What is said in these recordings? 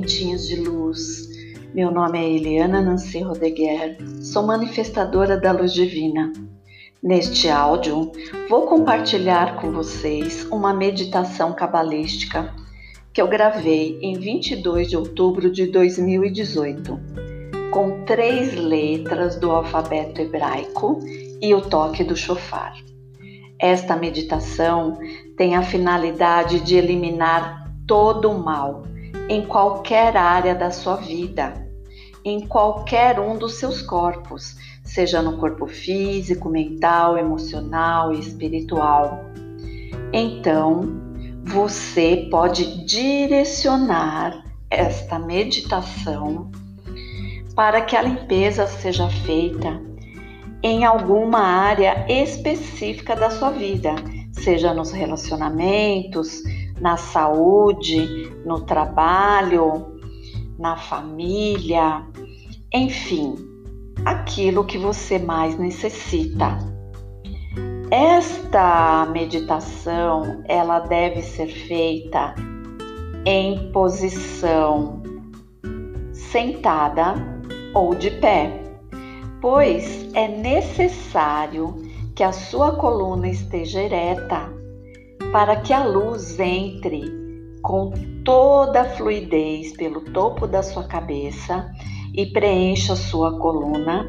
sementinhas de luz. Meu nome é Eliana Nancy Rodeguer, sou manifestadora da luz divina. Neste áudio, vou compartilhar com vocês uma meditação cabalística que eu gravei em 22 de outubro de 2018, com três letras do alfabeto hebraico e o toque do chofar. Esta meditação tem a finalidade de eliminar todo o mal em qualquer área da sua vida, em qualquer um dos seus corpos, seja no corpo físico, mental, emocional e espiritual. Então, você pode direcionar esta meditação para que a limpeza seja feita em alguma área específica da sua vida, seja nos relacionamentos, na saúde, no trabalho, na família, enfim, aquilo que você mais necessita. Esta meditação, ela deve ser feita em posição sentada ou de pé, pois é necessário que a sua coluna esteja ereta para que a luz entre com toda a fluidez pelo topo da sua cabeça e preencha sua coluna,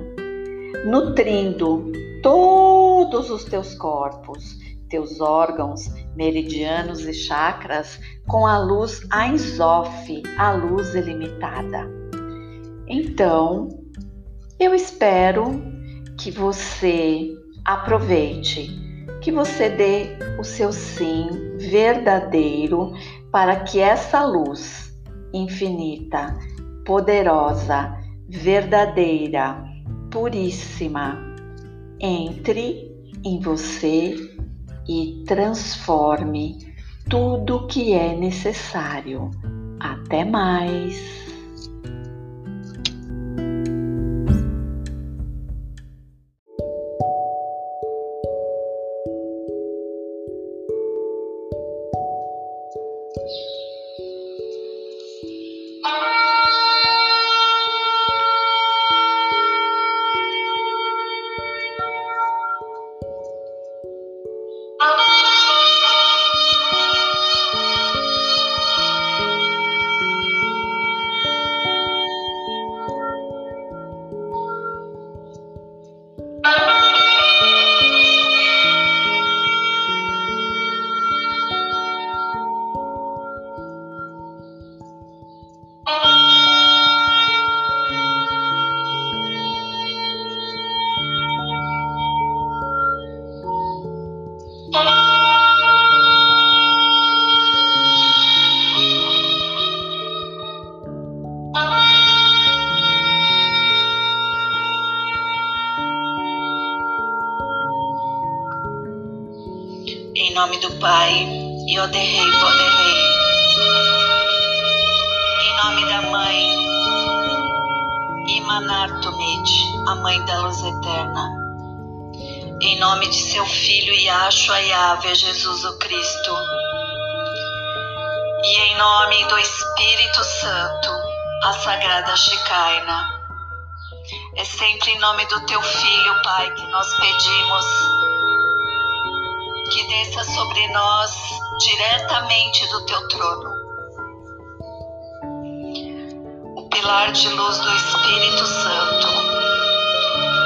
nutrindo todos os teus corpos, teus órgãos, meridianos e chakras com a luz Ainzof, a luz ilimitada. Então, eu espero que você aproveite, que você dê o seu sim verdadeiro para que essa luz infinita, poderosa, verdadeira, puríssima, entre em você e transforme tudo que é necessário. Até mais! Pai, Yoderrei, Poderrei. Em nome da Mãe, Imanartumid, a Mãe da Luz Eterna. Em nome de seu Filho Yahshua Yahvé, Jesus o Cristo. E em nome do Espírito Santo, a Sagrada Shekinah. É sempre em nome do teu Filho, Pai, que nós pedimos que desça sobre nós diretamente do teu trono. O pilar de luz do Espírito Santo,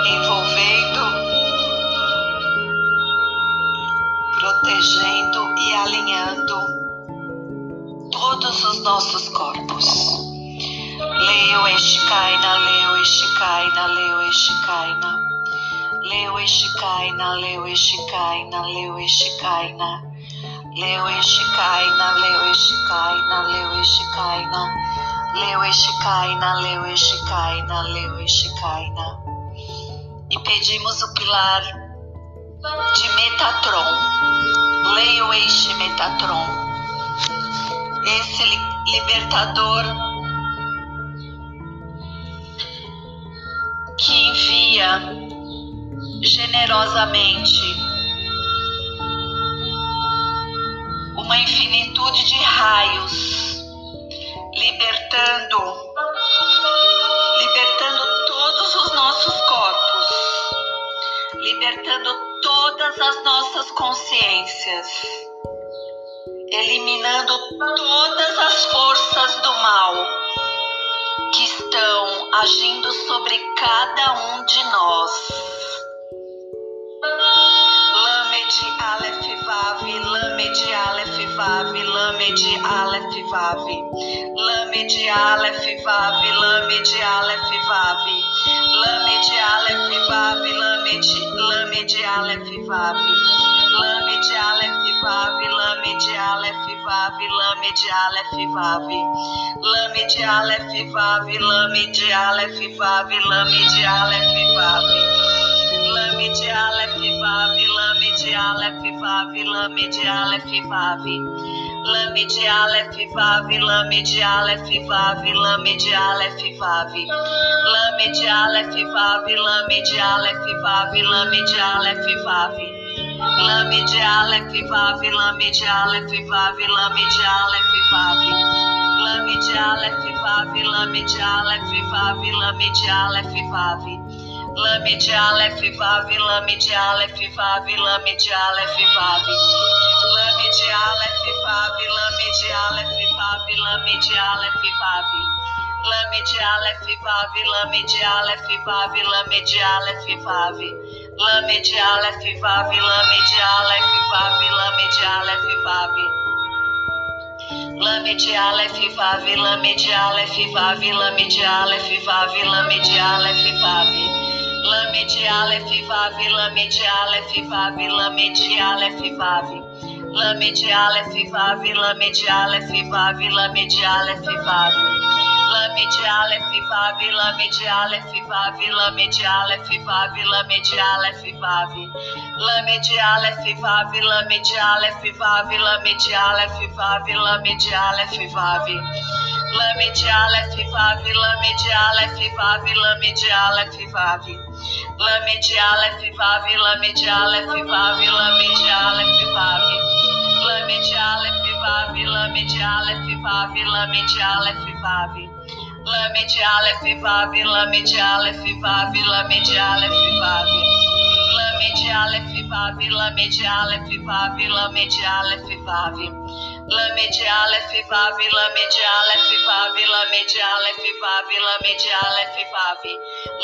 envolvendo, protegendo e alinhando todos os nossos corpos. Leo Eshikaina, Leo Eshikaina, Leo Eshikaina. Leo Eshikaina, Leo Eshikaina, Leo Eshikaina. Leo Eshikaina, Leo Eshikaina, Leo Eshikaina. Leo Eshikaina, Leo Eshikaina, Leo Eshikaina. E pedimos o pilar de Metatron. Leo Eixe Metatron. Esse libertador que envia generosamente uma infinitude de raios, libertando, libertando todos os nossos corpos, libertando todas as nossas consciências, eliminando todas as forças do mal que estão agindo sobre cada um de nós. Vav, lame de aleph vav, lame de aleph vav, lame de aleph vav, de aleph vav, lame de lame de aleph vav, lame de aleph vav, lame de aleph vav, de aleph vav, lame aleph vav, lame de aleph vav, lame de aleph vav. Aleph Vav, Lame de Aleph Vav. Lame de Aleph Vav, Lame de Aleph Vav, Lame de Aleph Vav. Lame de Aleph Vav, Lame de Aleph Vav, Lame de Aleph Vav. Lame de Aleph Vav, Lame de Aleph Vav, Lame de Aleph Vav. Lame de Aleph Vav, Lame de Aleph Vav, Lame de Aleph Vav. Lame de Aleph Vav, Lame de Aleph Vav, Lame de Aleph Vav. Lame de Aleph Vav, Lame de Aleph Vav, Lame de Aleph Vav. Lame de Aleph Vav, Lame de Aleph Vav, Lame de Aleph Vav. Lame de Aleph Vav, Lame de Aleph Vav, Lame de Aleph Vav. Lame de Aleph Vav, Lame de Aleph Vav, Lame de Aleph Vav, Lame de Aleph Vav. Lame de Aleph Vav, Lame de Aleph Vav, Lame de Aleph Vav. Lame de Aleph Vav, Lame de Aleph Vav, Lame de Aleph Vav. Lame de Aleph Vav, Lame de Aleph Vav, Lame de Aleph Vav, Lame de Aleph Vav. Lame de Aleph Vav, Lame de Aleph Vav, Lame de Aleph Vav, Lame de Aleph Vav. Lame de Aleph Vav, Lame de Aleph Vav, Lame de Aleph Vav. Lame de Aleph Vav, Lame de Aleph Vav, Lame de Aleph Vav. Lame de Aleph Vav, Lame de Aleph Vav, Lame de Aleph Vav. Lame de Aleph Vav, Lame de Aleph Vav, Lame de Aleph Vav. Lame de Aleph Vav, Lame de Aleph Vav, Lame de Aleph Vav. Lame de Aleph Vav, Lame de Aleph Vav, Lame de Aleph Vav, Lame de Aleph Vav.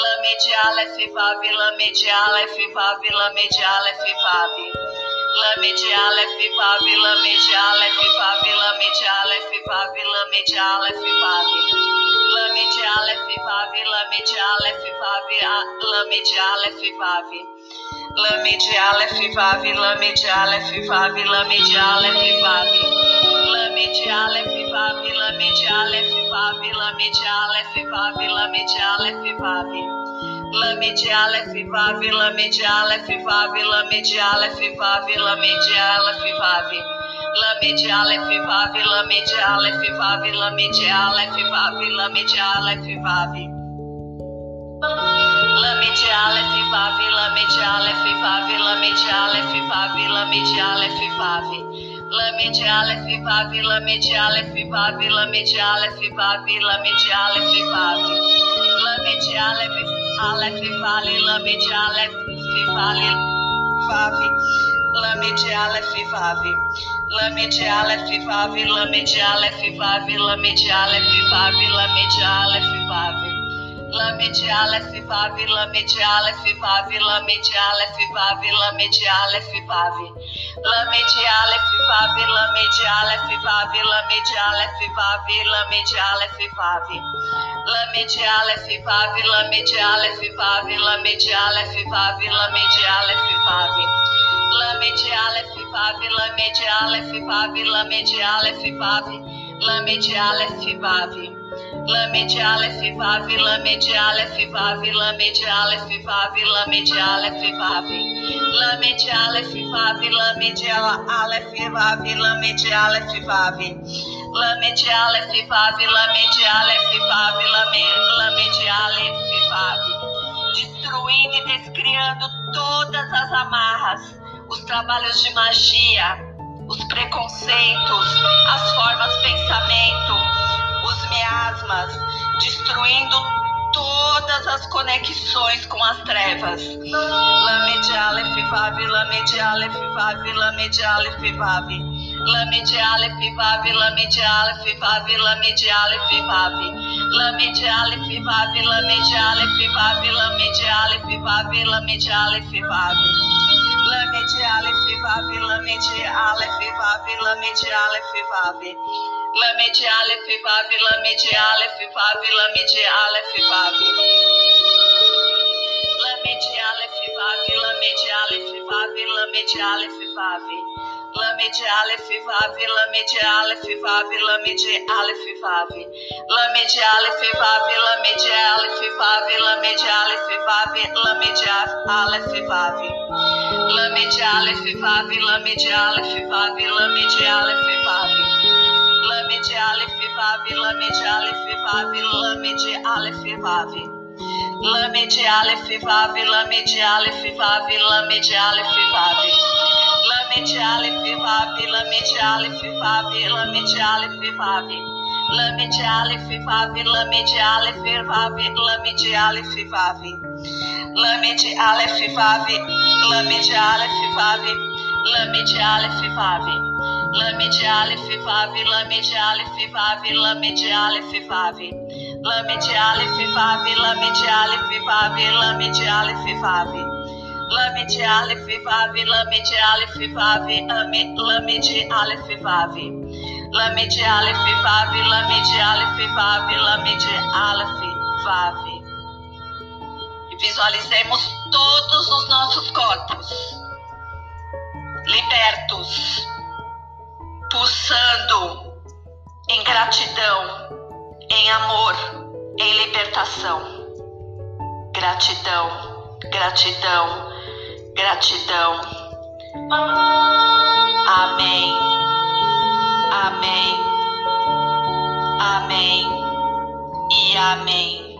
Lame de Aleph Vav, Lame de Aleph Vav, Lame de Aleph Vav. Lame de Aleph Vav, Lame de Aleph Vav, Lame de Aleph Vav, Lame de Aleph Vav. Lame de Aleph Vav, Lame de Aleph Vav, Lame de Aleph Vav. Lame de Aleph Vav, Lame de Aleph Vav, Lame de Aleph Vav. Lame de Aleph Vav, Lame de Aleph Vav, Lame de Aleph Vav, Lame de Aleph Vav. Lame de Aleph Vav, Lame de Aleph Vav, Lame de Aleph Vav, Lame de Aleph Vav. Lame de Aleph Vav, Lame de Aleph Vav, Lame de Aleph Vav, Lame de Aleph Vav. Lame de Aleph Vav, Lame de Aleph Vav, Lame de Aleph Vav, Lame de Aleph Vav. Lame de Aleph Vav, Lame de Aleph Vav, Lame de Aleph Vav, Lame de Aleph Vav. Lame de Aleph, Aleph Vale, Lame de Aleph Vale, Vav. Lame de Aleph Vav. Lame de Aleph Vav, Lame de Aleph Vav, Lame de Aleph Vav, Lame de Aleph Vav. Lame de Aleph Vav, Lame de Aleph Vav, Lame de Aleph Vav, Lame de Aleph Vav. Lame de Aleph Vav, Lame de Aleph Vav, Lame de Aleph Vav, Lame de Aleph Vav. Lame de Aleph Vav, Lame de Aleph Vav, Lame de Aleph Vav, Lame de Aleph Vav. Lame de Aleph Vav, Lame de Aleph Vav, Lame de Aleph Vav, Lame de Aleph Vav. Lame de Aleph Vav, Lame de Aleph Vav, de Aleph Vav, Lame de Aleph Vav. Lame de Aleph Vav, Lame de Aleph Vav, de Aleph Vav. Lame de Aleph Vav, Lame de Aleph Vav, de Aleph Vav. Destruindo e descriando todas as amarras, os trabalhos de magia, os preconceitos, as formas de pensamento, os miasmas, destruindo todas as conexões com as trevas. Lamed Aleph Vav, Lamed Aleph Vav, Lamed Aleph Vav. Lamed Aleph Vav, Lamed Aleph Vav, Lamed Aleph Vav. Lamed Aleph Vav, Lamed Aleph Vav, Lamed Aleph Vav, Lamed Aleph Vav. Lamed Aleph Vav, Lamed Aleph Vav, Lamed Aleph Vav. Lamed Aleph Vav, Lamed Aleph Vav, Lamed Aleph Vav. Lamed Aleph Vav, Lamed Aleph Vav, Lamed Aleph Vav. Lamed Aleph Vav, Lamed Aleph Vav, Lamed Aleph Vav. Lamed Aleph Vav, Lamed Aleph Vav, Lamed Aleph Vav, Lamed Aleph Vav. Lamed Aleph Vav, Lamed Aleph Vav, Lamed Aleph Vav. Lamed Aleph Vav, Lamed Aleph Vav, Lamed Aleph Vav. Lamed Aleph Vav, Lamed Aleph Vav, Lamed Aleph Vav. Lamed Aleph Vav, Lamed Aleph Vav, Lamed Aleph Vav. Lamed Aleph Vav, Lamed Aleph Vav, Lamed Aleph Vav. Lamed Aleph Vav, Lamed Aleph Vav, Lamed Aleph Vav. Lamed Aleph Vav, Lamed Aleph Vav, Lamed Aleph Vav. Lamed Aleph Vav, Lamed Aleph Vav, Lamed Aleph Vav. Lamed Aleph Vav, Lamed Aleph Vav, Lamed Aleph Vav. Lamed Aleph Vav, Lamed Aleph Vav, Lamed Aleph Vav. Visualizemos todos os nossos corpos libertos, pulsando em gratidão, em amor, em libertação. Gratidão, gratidão, gratidão. Amém, amém, amém e amém.